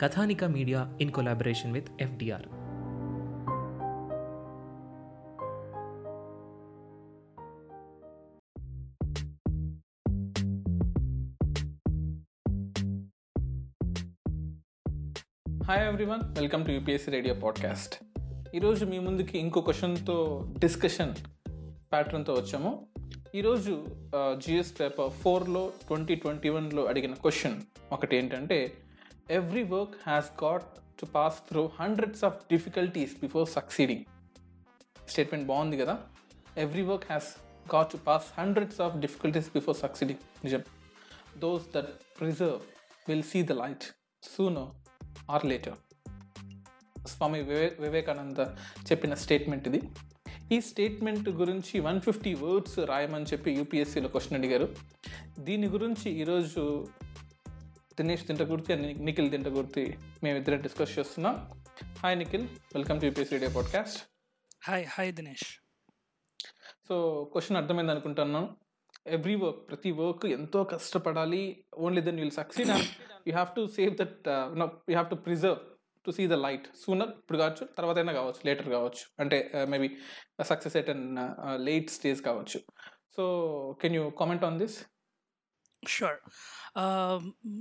Kathanika media in collaboration with FDR. Hi everyone welcome to UPSC radio podcast ఈరోజు మీ ముందుకి ఇంకో క్వశ్చన్తో డిస్కషన్ ప్యాటర్న్తో వచ్చాము. ఈరోజు జిఎస్ పేపర్ ఫోర్లో ట్వంటీ ట్వంటీ వన్లో అడిగిన క్వశ్చన్ ఒకటి ఏంటంటే every work has got to pass through hundreds of difficulties before succeeding statement బాగుంది కదా? Every work has got to pass hundreds of difficulties before succeeding నిజం those that preserve will see the light sooner or later Swami వివే Vivekananda చెప్పిన statement ఇది. ఈ statement గురించి one fifty words రాయమని చెప్పి యూపీఎస్సీలో question అడిగారు. దీని గురించి ఈరోజు దినేష్ తింటకుర్తి అండ్ నిఖిల్ తింటకుర్తి మేమిద్దరం డిస్కస్ చేస్తున్నాం. Hi Nikhil. Welcome to UPSC radio podcast hi hi Dinesh so question అర్థమైంది అనుకుంటున్నాను. ఎవ్రీ వర్క్ ప్రతి వర్క్ ఎంతో కష్టపడాలి. Only then will succeed and you have to save that you have to preserve to see the light sooner ఇప్పుడు కావచ్చు తర్వాత అయినా కావచ్చు లేటర్ కావచ్చు. అంటే maybe success at and late stage కావచ్చు. So can you comment on this sure.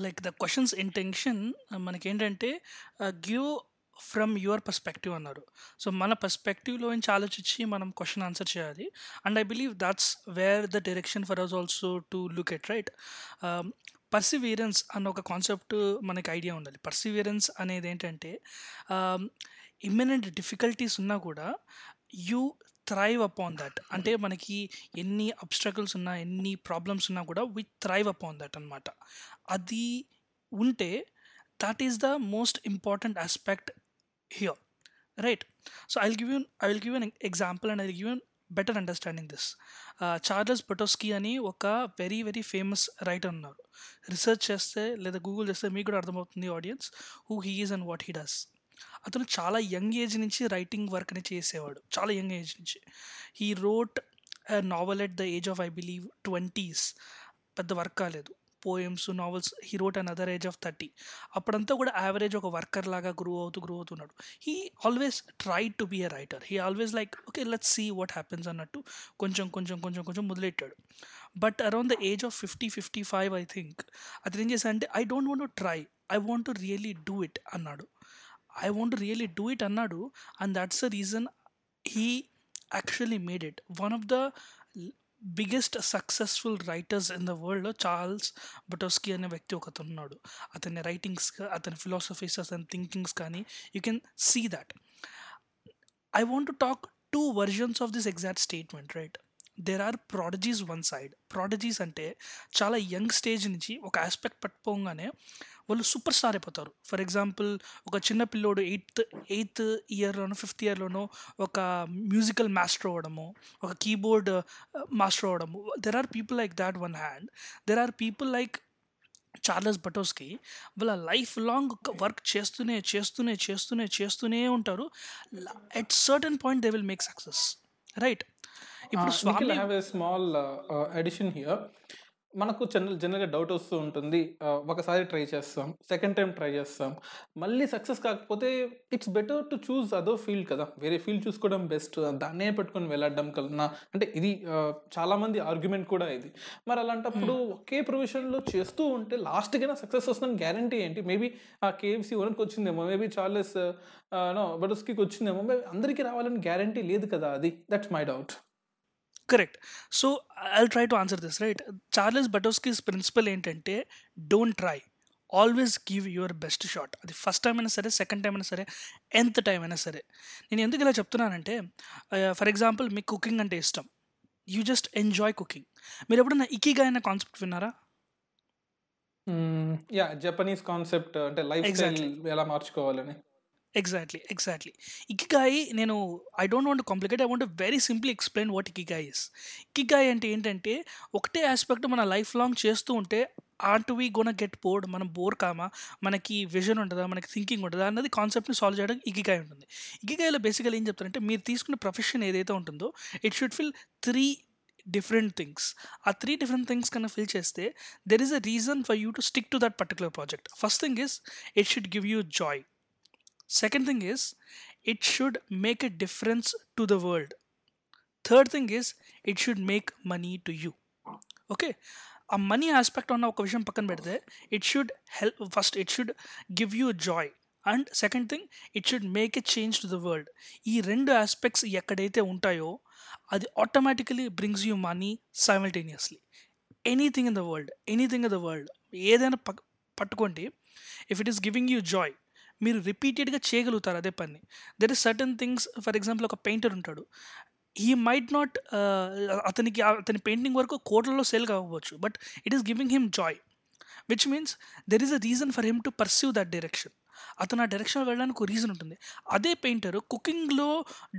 Like the questions intention మనకేంటంటే give from your perspective అన్నారు. సో మన పర్స్పెక్టివ్లో నుంచి ఆలోచించి మనం క్వశ్చన్ ఆన్సర్ చేయాలి. And I believe that's where the direction for us also to look at right? Perseverance అన్న ఒక కాన్సెప్ట్ మనకి ఐడియా ఉండాలి. పర్సివీరెన్స్ అనేది ఏంటంటే ఇమ్మినెంట్ డిఫికల్టీస్ ఉన్నా కూడా యూ థ్రైవ్ అపాన్ దట్ అంటే మనకి ఎన్ని అబ్స్ట్రకల్స్ ఉన్నా ఎన్ని ప్రాబ్లమ్స్ ఉన్నా కూడా వి థ్రైవ్ అపాన్ దట్ అనమాట అది ఉంటే that is the most important aspect here right so I give you I will give an example and I give you better understanding this Charles Bukowski అని ఒక very very famous writer ఉన్నారు research చేస్తే లేదా Google చేస్తే మీకు కూడా అర్థమవుతుంది audience who he is and what he does అతను చాలా యంగ్ ఏజ్ నుంచి రైటింగ్ వర్క్ని చేసేవాడు. చాలా యంగ్ ఏజ్ నుంచి. He wrote novel at the age of I believe twenties పెద్ద వర్క్ కాలేదు. Poems novels he wrote another age of thirty అప్పుడంతా కూడా యావరేజ్ ఒక వర్కర్ లాగా గ్రో అవుతూ గ్రో అవుతున్నాడు. He always try to be a writer he always like okay let see what happens అన్నట్టు కొంచెం కొంచెం కొంచెం కొంచెం మొదలెట్టాడు. But around the age of fifty fifty five I think అతను ఏం చేశాడంటే I don't want to try I want to really do it అన్నాడు. I want really do it అన్నాడు. And that's the reason he actually made it one of the biggest successful writers in the వరల్డ్లో Charles Bukowski అనే వ్యక్తి ఒకతను ఉన్నాడు అతని writings అతని philosophies అతని థింకింగ్స్ కానీ you can see that I want to talk two versions of this exact statement right there are prodigies one side prodigies అంటే చాలా యంగ్ స్టేజ్ నుంచి ఒక ఆస్పెక్ట్ పట్టుకోగానే వాళ్ళు సూపర్ స్టార్ అయిపోతారు. ఫర్ ఎగ్జాంపుల్ ఒక చిన్న పిల్లోడు ఎయిత్ ఎయిత్ ఇయర్లోనో ఫిఫ్త్ ఇయర్లోనో ఒక మ్యూజికల్ మాస్టర్ అవ్వడము ఒక కీబోర్డ్ మాస్టర్ uh, అవ్వడము. There are people like that one hand there are people like Charles Bukowski వాళ్ళ లైఫ్ లాంగ్ వర్క్ చేస్తూనే చేస్తూనే చేస్తూనే చేస్తూనే ఉంటారు. At certain point they will make success right ఇప్పుడు Swami have a small addition here మనకు general జనరల్గా doubt వస్తూ ఉంటుంది. ఆ, ఒకసారి ట్రై చేస్తాం. సెకండ్ టైం ట్రై చేస్తాం. మళ్ళీ సక్సెస్ కాకపోతే ఇట్స్ బెటర్ టు చూస్ అదో ఫీల్డ్ కదా. వేరే ఫీల్డ్ చూసుకోవడం బెస్ట్ దాన్నే పెట్టుకొని వెళ్ళడం కన్నా. అంటే ఇది ఆ, చాలామంది ఆర్గ్యుమెంట్ కూడా ఇది. మరి అలాంటప్పుడు ఒకే ప్రొఫెషన్లో చేస్తూ ఉంటే లాస్ట్కైనా సక్సెస్ వస్తుందని గ్యారంటీ ఏంటి? మేబీ ఆ కేఎఫ్సి ఓనర్కి వచ్చిందేమో. మేబీ చార్లెస్ నో బటర్స్కి వచ్చిందేమో. మేబీ అందరికీ రావాలని గ్యారంటీ లేదు కదా అది. That's my doubt correct. So I try to answer this right Charles Bukowski's principle ఏంటంటే don't try always give your best shot అది ఫస్ట్ టైం అయినా సరే సెకండ్ టైం అయినా సరే ఎంత టైం అయినా సరే. నేను ఎందుకు ఇలా చెప్తున్నానంటే ఫర్ ఎగ్జాంపుల్ మీకు కుకింగ్ అంటే ఇష్టం. యూ జస్ట్ ఎంజాయ్ కుకింగ్ మీరు ఎప్పుడైనా ఇకిగా అనే కాన్సెప్ట్ విన్నారా? యా జపనీస్ కాన్సెప్ట్ అంటే లైఫ్ స్టైల్. ఎలా మార్చుకోవాలని. ఎగ్జాక్ట్లీ ఎగ్జాక్ట్లీ ఇకిగాయి నేను I don't want complicate I want very simply explain what ikigai is ikigai అంటే ఏంటంటే ఒకటే ఆస్పెక్ట్ మన లైఫ్ లాంగ్ చేస్తూ ఉంటే or we gonna get bored మనం బోర్ కామా? మనకి విజన్ ఉంటుందా? మనకి థింకింగ్ ఉంటుందా? అన్నది కాన్సెప్ట్ని సాల్వ్ చేయడం ఇకిగాయి ఉంటుంది. ఇకిగాయిలో బేసికల్ ఏం చెప్తారంటే మీరు తీసుకున్న ప్రొఫెషన్ ఏదైతే ఉంటుందో it should fill three different things ఆ త్రీ డిఫరెంట్ థింగ్స్ కన్నా ఫిల్ చేస్తే there is a reason for you to stick to that particular project first thing is it should give you joy second thing is it should make a difference to the world. Third thing is it should make money to you okay ఆ money aspect ఉన్న ఒక విషయం పక్కన పెడితే it should help first it should give you joy and second thing it should make a change to the world ఈ రెండు aspects ఎక్కడైతే ఉంటాయో అది automatically brings you money simultaneously anything in the world anything in the world ఏదైనా పట్టుకోండి if it is giving you joy మీరు రిపీటెడ్గా చేయగలుగుతారు అదే పని. There is certain things for example ఒక పెయింటర్ ఉంటాడు. హీ మైట్ నాట్ అతనికి అతని పెయింటింగ్ వరకు కోట్లలో సేల్ కావచ్చు but it is giving him joy which means there is a reason for him to perceive that direction అతను ఆ డైరెక్షన్లో వెళ్ళడానికి ఒక రీజన్ ఉంటుంది. అదే పెయింటర్ కుకింగ్లో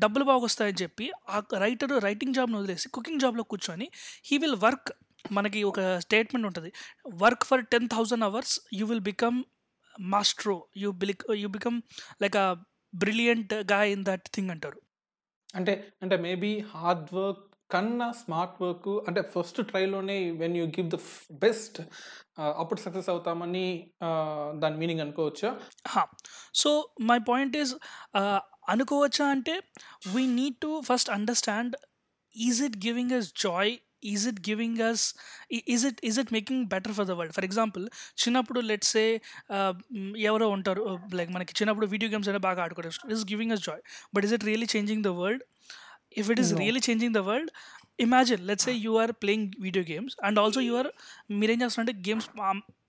డబ్బులు బాగా వస్తాయని చెప్పి ఆ రైటర్ రైటింగ్ జాబ్ను వదిలేసి కుకింగ్ జాబ్లో కూర్చొని హీ విల్ వర్క్ మనకి ఒక స్టేట్మెంట్ ఉంటుంది. Work for ten thousand hours you will become maestro you బిలిక్ you become like a బ్రిలియంట్గా ఇన్ దట్ థింగ్ అంటారు. అంటే అంటే మేబీ హార్డ్ వర్క్ కన్నా స్మార్ట్ వర్క్ అంటే first ట్రైలోనే when you give the best అప్పుడు సక్సెస్ అవుతామని ఆ, దాని మీనింగ్ అనుకోవచ్చా? సో మై పాయింట్ ఈస్ అనుకోవచ్చా అంటే we need to first understand is it giving us joy is it giving us is it is it making better for the world for example చిన్నప్పుడు let's say ఎవరో ఉంటారు like మనకి చిన్నప్పుడు video games అనేది బాగా ఆడుకోవడం is giving us joy but is it really changing the world if it is No. really changing the world imagine let's say you are playing video games and also you are మీరేం చేస్తున్నారంటే games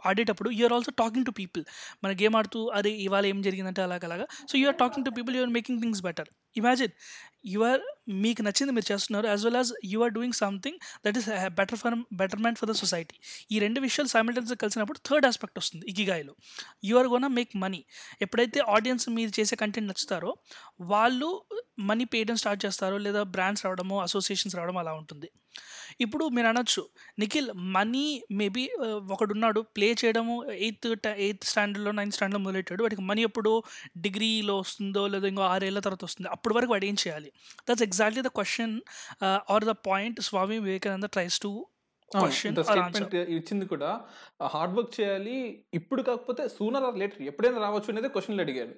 ఆడేటప్పుడు you're also talking to people మన game ఆడుతూ అరే ఇవాళ ఏం జరిగిందంటే అలాగలాగా. So you're talking to people you're making things better imagine you're మీకు నచ్చింది మీరు చేస్తున్నారు as well as you are doing something that is better for betterment for the society ఈ రెండు విషయాలు సైమిల్టెన్స్గా కలిసినప్పుడు థర్డ్ ఆస్పెక్ట్ వస్తుంది ఇకిగాయిలో. You are gonna make money ఎప్పుడైతే ఆడియన్స్ మీరు చేసే కంటెంట్ నచ్చుతారో వాళ్ళు మనీ పేయడం స్టార్ట్ చేస్తారో లేదా బ్రాండ్స్ రావడమో అసోసియేషన్స్ రావడం అలా ఉంటుంది. ఇప్పుడు మీరు అనొచ్చు నిఖిల్ మనీ మేబీ ఒకడున్నాడు ప్లే చేయడము ఎయిత్ ఎయిత్ స్టాండర్డ్లో నైన్త్ స్టాండర్డ్లో మొదలెట్టాడు. వాడికి మనీ ఎప్పుడు డిగ్రీలో వస్తుందో లేదా ఇంకో ఆరేళ్ళ తర్వాత వస్తుంది. అప్పటి వరకు వాడు ఏం చేయాలి? That's exactly the question or the point Swami Vivekananda tries to statement ఇచ్చింది కూడా హార్డ్ వర్క్ చేయాలి ఇప్పుడు కాకపోతే సూనర్ ఆర్ లేటర్ ఎప్పుడైనా రావచ్చు అనేది క్వశ్చన్లు అడిగాడు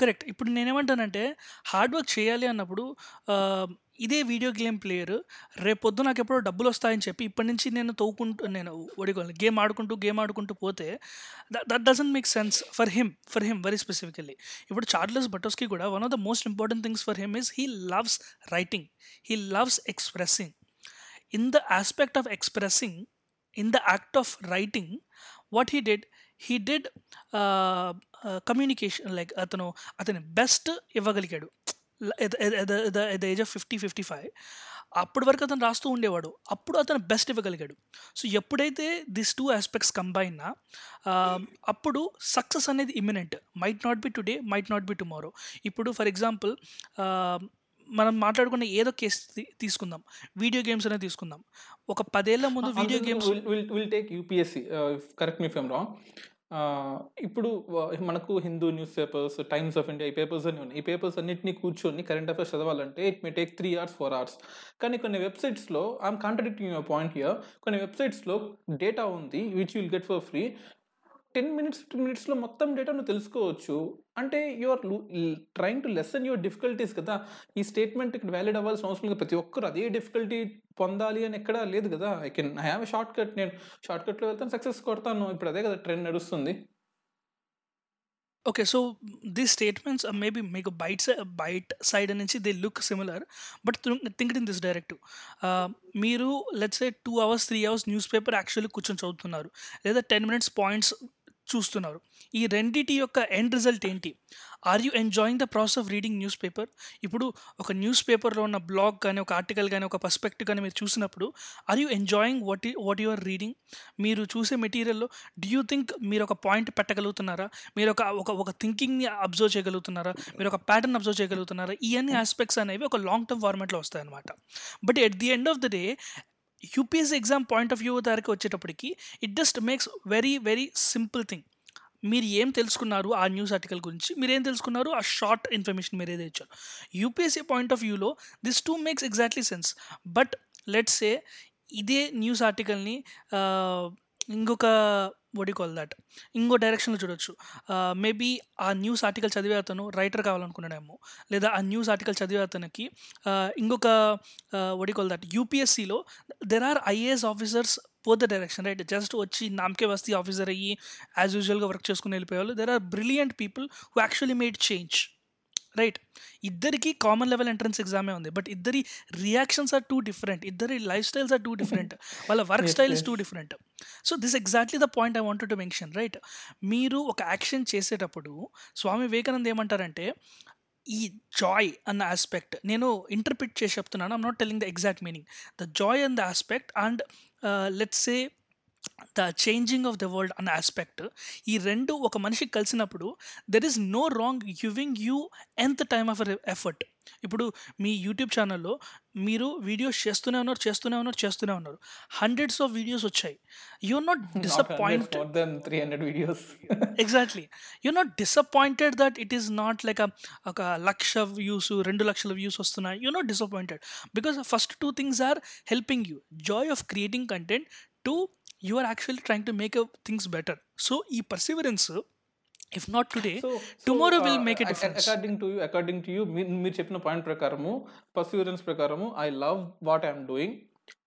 కరెక్ట్. ఇప్పుడు నేనేమంటానంటే హార్డ్ వర్క్ చేయాలి అన్నప్పుడు ఇదే వీడియో గేమ్ ప్లేయర్ రేపొద్దు నాకు ఎప్పుడో డబ్బులు వస్తాయని చెప్పి ఇప్పటి నుంచి నేను తవ్వుకుంటూ నేను ఒడికోవాలి గేమ్ ఆడుకుంటూ గేమ్ ఆడుకుంటూ పోతే that doesn't make sense for him for him very specifically. ఇప్పుడు చార్లెస్ బటోస్కి కూడా one of the most important things for him is he loves writing he loves expressing in the aspect of expressing in the act of writing what he did he did communication like అతను అతని best ఇవ్వగలిగాడు. The age of fifty fifty five. అప్పటి వరకు అతను రాస్తూ ఉండేవాడు. అప్పుడు అతను best ఇవ్వగలిగాడు. సో ఎప్పుడైతే దిస్ టూ ఆస్పెక్ట్స్ కంబైన్ అప్పుడు సక్సెస్ అనేది imminent might not be today might not be tomorrow. ఇప్పుడు ఫర్ ఎగ్జాంపుల్ మనం మాట్లాడుకున్న ఏదో కేసు తీసుకుందాం. వీడియో గేమ్స్ అనేది తీసుకుందాం. ఒక పదేళ్ళ ముందు video games will take UPSC correct me if I'm wrong ఇప్పుడు వ- మనకు Hindu news papers Times of India ఈ పేపర్స్ అన్ని ఉన్నాయి. ఈ పేపర్స్ అన్నింటినీ కూర్చొని కరెంట్ అఫైర్స్ చదవాలంటే it may take three hours four hours కానీ కొన్ని వెబ్సైట్స్లో I'm contradicting your point here కొన్ని వెబ్సైట్స్లో డేటా ఉంది which will get for free ten minutes fifteen మినిట్స్లో మొత్తం డేటా నువ్వు తెలుసుకోవచ్చు. అంటే you're trying to lessen your difficulties కదా. ఈ స్టేట్మెంట్ ఇక్కడ వ్యాలిడ్ అవ్వాల్సిన అవసరం లేదు. ప్రతి ఒక్కరు అదే డిఫికల్టీ పొందాలి అని ఎక్కడా లేదు కదా. I can I have short cut నేను షార్ట్ కట్లో వెళ్తాను సక్సెస్ కొడతాను. ఇప్పుడు అదే కదా ట్రెండ్ నడుస్తుంది. Okay so these statements maybe మీకు బైట్ బైట్ సైడ్ నుంచి they look similar but think in this directive మీరు let's a two hours three hours news paper actually కూర్చొని చదువుతున్నారు. లేదా టెన్ మినిట్స్ పాయింట్స్ చూస్తున్నారు. ఈ రెండిటి యొక్క ఎండ్ రిజల్ట్ ఏంటి? Are you enjoying the process of reading news paper ఇప్పుడు ఒక న్యూస్ పేపర్లో ఉన్న బ్లాగ్ కానీ ఒక ఆర్టికల్ కానీ ఒక పర్స్పెక్టివ్ కానీ మీరు చూసినప్పుడు are you enjoying what what your reading మీరు చూసే మెటీరియల్లో డూ యూ థింక్ మీరు ఒక పాయింట్ పెట్టగలుగుతున్నారా? మీరు ఒక ఒక ఒక థింకింగ్ని అబ్జర్వ్ చేయగలుగుతున్నారా? మీరు ఒక ప్యాటర్న్ అబ్జర్వ్ చేయగలుగుతున్నారా? ఇవన్నీ ఆస్పెక్ట్స్ అనేవి ఒక లాంగ్ టర్మ్ ఫార్మాట్లో వస్తాయన్నమాట. But at the end of the day UPSC exam point of view దగ్గరికి వచ్చేటప్పటికి it just makes very very simple thing మీరు ఏం తెలుసుకున్నారు ఆ న్యూస్ ఆర్టికల్ గురించి? మీరు ఏం తెలుసుకున్నారు? ఆ షార్ట్ ఇన్ఫర్మేషన్ మీరు ఏదో ఇచ్చారు. యూపీఎస్సీ పాయింట్ ఆఫ్ వ్యూలో this two makes exactly sense but let's say ఇదే న్యూస్ ఆర్టికల్ని ఇంకొక వడి కాల్ దట్ ఇంకో డైరెక్షన్లో చూడొచ్చు. మేబీ ఆ న్యూస్ ఆర్టికల్ చదివే అతను రైటర్ కావాలనుకున్నాడేమో. లేదా ఆ న్యూస్ ఆర్టికల్ చదివే అతనికి ఇంకొక వడి call that యూపీఎస్సీలో there are IAS officers both the direction right just వచ్చి నామకే వస్తీ ఆఫీసర్ అయ్యి యాజ్ యూజువల్గా వర్క్ చేసుకుని వెళ్ళిపోయేవాళ్ళు. There are brilliant people who actually made change right ఇద్దరికి కామన్ లెవెల్ ఎంట్రన్స్ ఎగ్జామే ఉంది. బట్ ఇద్దరి రియాక్షన్స్ ఆర్ టూ డిఫరెంట్ ఇద్దరి life styles are too different వాళ్ళ work style is. Too different so this exactly the point I wanted to mention right మీరు ఒక action చేసేటప్పుడు స్వామి వివేకానంద్ ఏమంటారంటే ఈ జాయ్ అన్న ఆస్పెక్ట్ నేను ఇంటర్ప్రిట్ చేసి చెప్తున్నాను. I'm not telling the exact meaning the joy and the aspect and let's say the changing of the world అన్న ఆస్పెక్ట్ ఈ రెండు ఒక మనిషికి కలిసినప్పుడు there is no wrong giving you ఎంత టైమ్ ఆఫ్ ఎఫర్ట్ ఇప్పుడు మీ యూట్యూబ్ ఛానల్లో మీరు వీడియోస్ చేస్తూనే ఉన్నారు చేస్తూనే ఉన్నారు చేస్తూనే ఉన్నారు. హండ్రెడ్స్ ఆఫ్ వీడియోస్ వచ్చాయి. You're not disappoint more than three hundred videos exactly you not disappointed that it is not like ఒక లక్ష వ్యూస్ రెండు లక్షల వ్యూస్ వస్తున్నాయి. You not disappointed because first two things are helping you joy of creating content two you are actually trying to make things better so ఈ perseverance if not today tomorrow will make a difference according to you according to you మీరు చెప్పిన point ప్రకారము perseverance ప్రకారము I love what I'm doing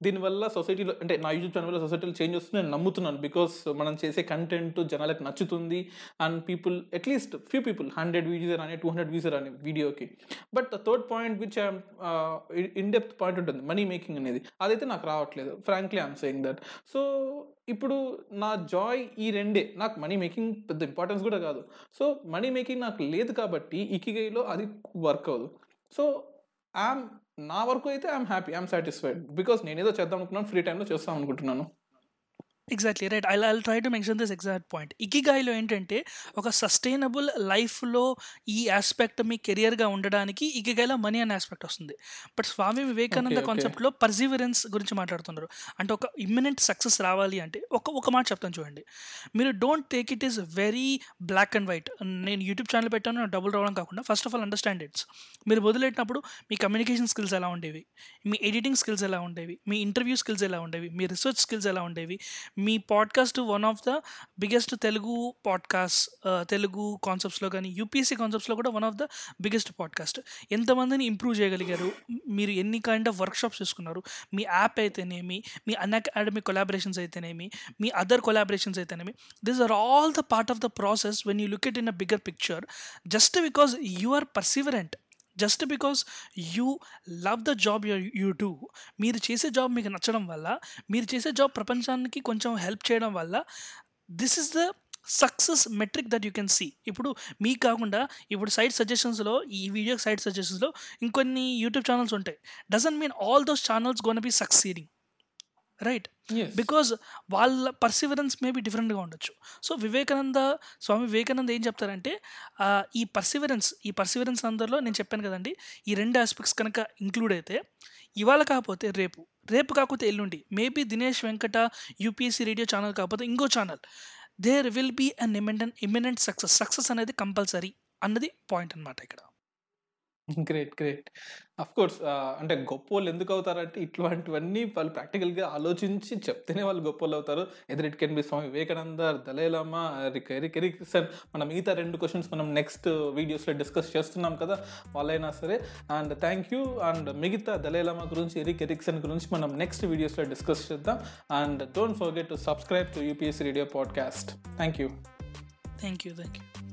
దీనివల్ల సొసైటీలో అంటే నా YouTube channel వల్ల సొసైటీలో చేంజ్ వస్తుంది నేను నమ్ముతున్నాను. బికాస్ మనం చేసే కంటెంట్ జనాలకు నచ్చుతుంది and people at least few people hundred videos అని టూ హండ్రెడ్ వ్యూస్ అని వీడియోకి but the third point which I'm in depth point ఉంటుంది మనీ మేకింగ్ అనేది. అదైతే నాకు రావట్లేదు frankly I'm saying that so ఇప్పుడు నా జాయ్ ఈ రెండే. నాకు మనీ మేకింగ్ పెద్ద ఇంపార్టెన్స్ కూడా కాదు. సో మనీ మేకింగ్ నాకు లేదు కాబట్టి ఇకిగైలో అది వర్క్ అవ్వదు. సో ఐఎమ్ నా వరకు అయితే I'm happy I'm satisfied. Because నేను ఏదో చేద్దాం అనుకున్నాను ఫ్రీ టైంలో చేస్తాం అనుకుంటున్నాను. Exactly right I I try to mention this exact point ఇకిగాయిలో ఏంటంటే ఒక సస్టైనబుల్ లైఫ్లో ఈ ఆస్పెక్ట్ మీ కెరియర్గా ఉండడానికి ఇకిగాయిలో మనీ అనే ఆస్పెక్ట్ వస్తుంది. బట్ స్వామి వివేకానంద. కాన్సెప్ట్లో పర్సివరెన్స్ గురించి మాట్లాడుతున్నారు. అంటే ఒక ఇమ్మినెంట్ సక్సెస్ రావాలి అంటే ఒక ఒక మాట చెప్తాను చూడండి. మీరు don't take it is very black and white నేను యూట్యూబ్ ఛానల్ పెట్టాను డబుల్ రావడం కాకుండా first of all understand it's మీరు వదిలేటినప్పుడు మీ కమ్యూనికేషన్ స్కిల్స్ ఎలా ఉండేవి? మీ ఎడిటింగ్ స్కిల్స్ ఎలా ఉండేవి? మీ ఇంటర్వ్యూ స్కిల్స్ ఎలా ఉండేవి? మీ రీసెర్చ్ స్కిల్స్ ఎలా ఉండేవి? మీ podcast one of the biggest Telugu podcast Telugu కాన్సెప్ట్స్లో కానీ యూపీఎస్సీ కాన్సెప్ట్స్లో కూడా one of the biggest podcast. ఎంతమందిని ఇంప్రూవ్ చేయగలిగారు? మీరు ఎన్ని కైండ్ ఆఫ్ వర్క్షాప్స్ చేసుకున్నారు? మీ యాప్ అయితేనేమి? మీ అన్అకాడమిక్ కొలాబరేషన్స్ అయితేనేమి? మీ అదర్ కొలాబరేషన్స్ అయితేనేమి? This are all the part of the process when you look it in a bigger picture. Just because you are perseverant. Just because you love the job you you do మీరు చేసే job మీకు నచ్చడం వల్ల మీరు చేసే job ప్రపంచానికి కొంచెం help చేయడం వల్ల this is the success metric that you can see ఇప్పుడు మీకు కాకుండా ఇప్పుడు సైట్ సజెషన్స్లో ఈ వీడియో సైట్ సజెషన్స్లో ఇంకొన్ని యూట్యూబ్ ఛానల్స్ ఉంటాయి. Doesn't mean all those channels gonna be succeeding right because వాళ్ళ పర్సివరెన్స్ మేబీ డిఫరెంట్గా ఉండొచ్చు. సో వివేకానంద స్వామి వివేకానంద ఏం చెప్తారంటే ఈ పర్సివరెన్స్ ఈ పర్సివరెన్స్ అందరిలో నేను చెప్పాను కదండి ఈ రెండు ఆస్పెక్ట్స్ కనుక ఇంక్లూడ్ అయితే ఇవాళ కాకపోతే రేపు రేపు కాకపోతే ఎల్లుండి maybe Dinesh Venkata UPSC radio channel కాకపోతే ఇంకో channel there will be an imminent imminent success success అనేది కంపల్సరీ అన్నది పాయింట్ అనమాట ఇక్కడ. Great great. అఫ్ కోర్స్ అంటే గొప్ప వాళ్ళు ఎందుకు అవుతారంటే ఇట్లాంటివన్నీ వాళ్ళు ప్రాక్టికల్గా ఆలోచించి చెప్తేనే వాళ్ళు గొప్ప వాళ్ళు అవుతారు. Either it can be Swami Vivekananda Dalai Lama Erik Erikson మన మిగతా రెండు క్వశ్చన్స్ మనం నెక్స్ట్ వీడియోస్లో డిస్కస్ చేస్తున్నాం కదా వాళ్ళైనా సరే. అండ్ థ్యాంక్ యూ అండ్ మిగతా దలైలామా గురించి ఎరిక్ ఎరిక్సన్ గురించి మనం నెక్స్ట్ వీడియోస్లో డిస్కస్ చేద్దాం. And don't forget to subscribe to UPSC radio podcast thank you thank you thank you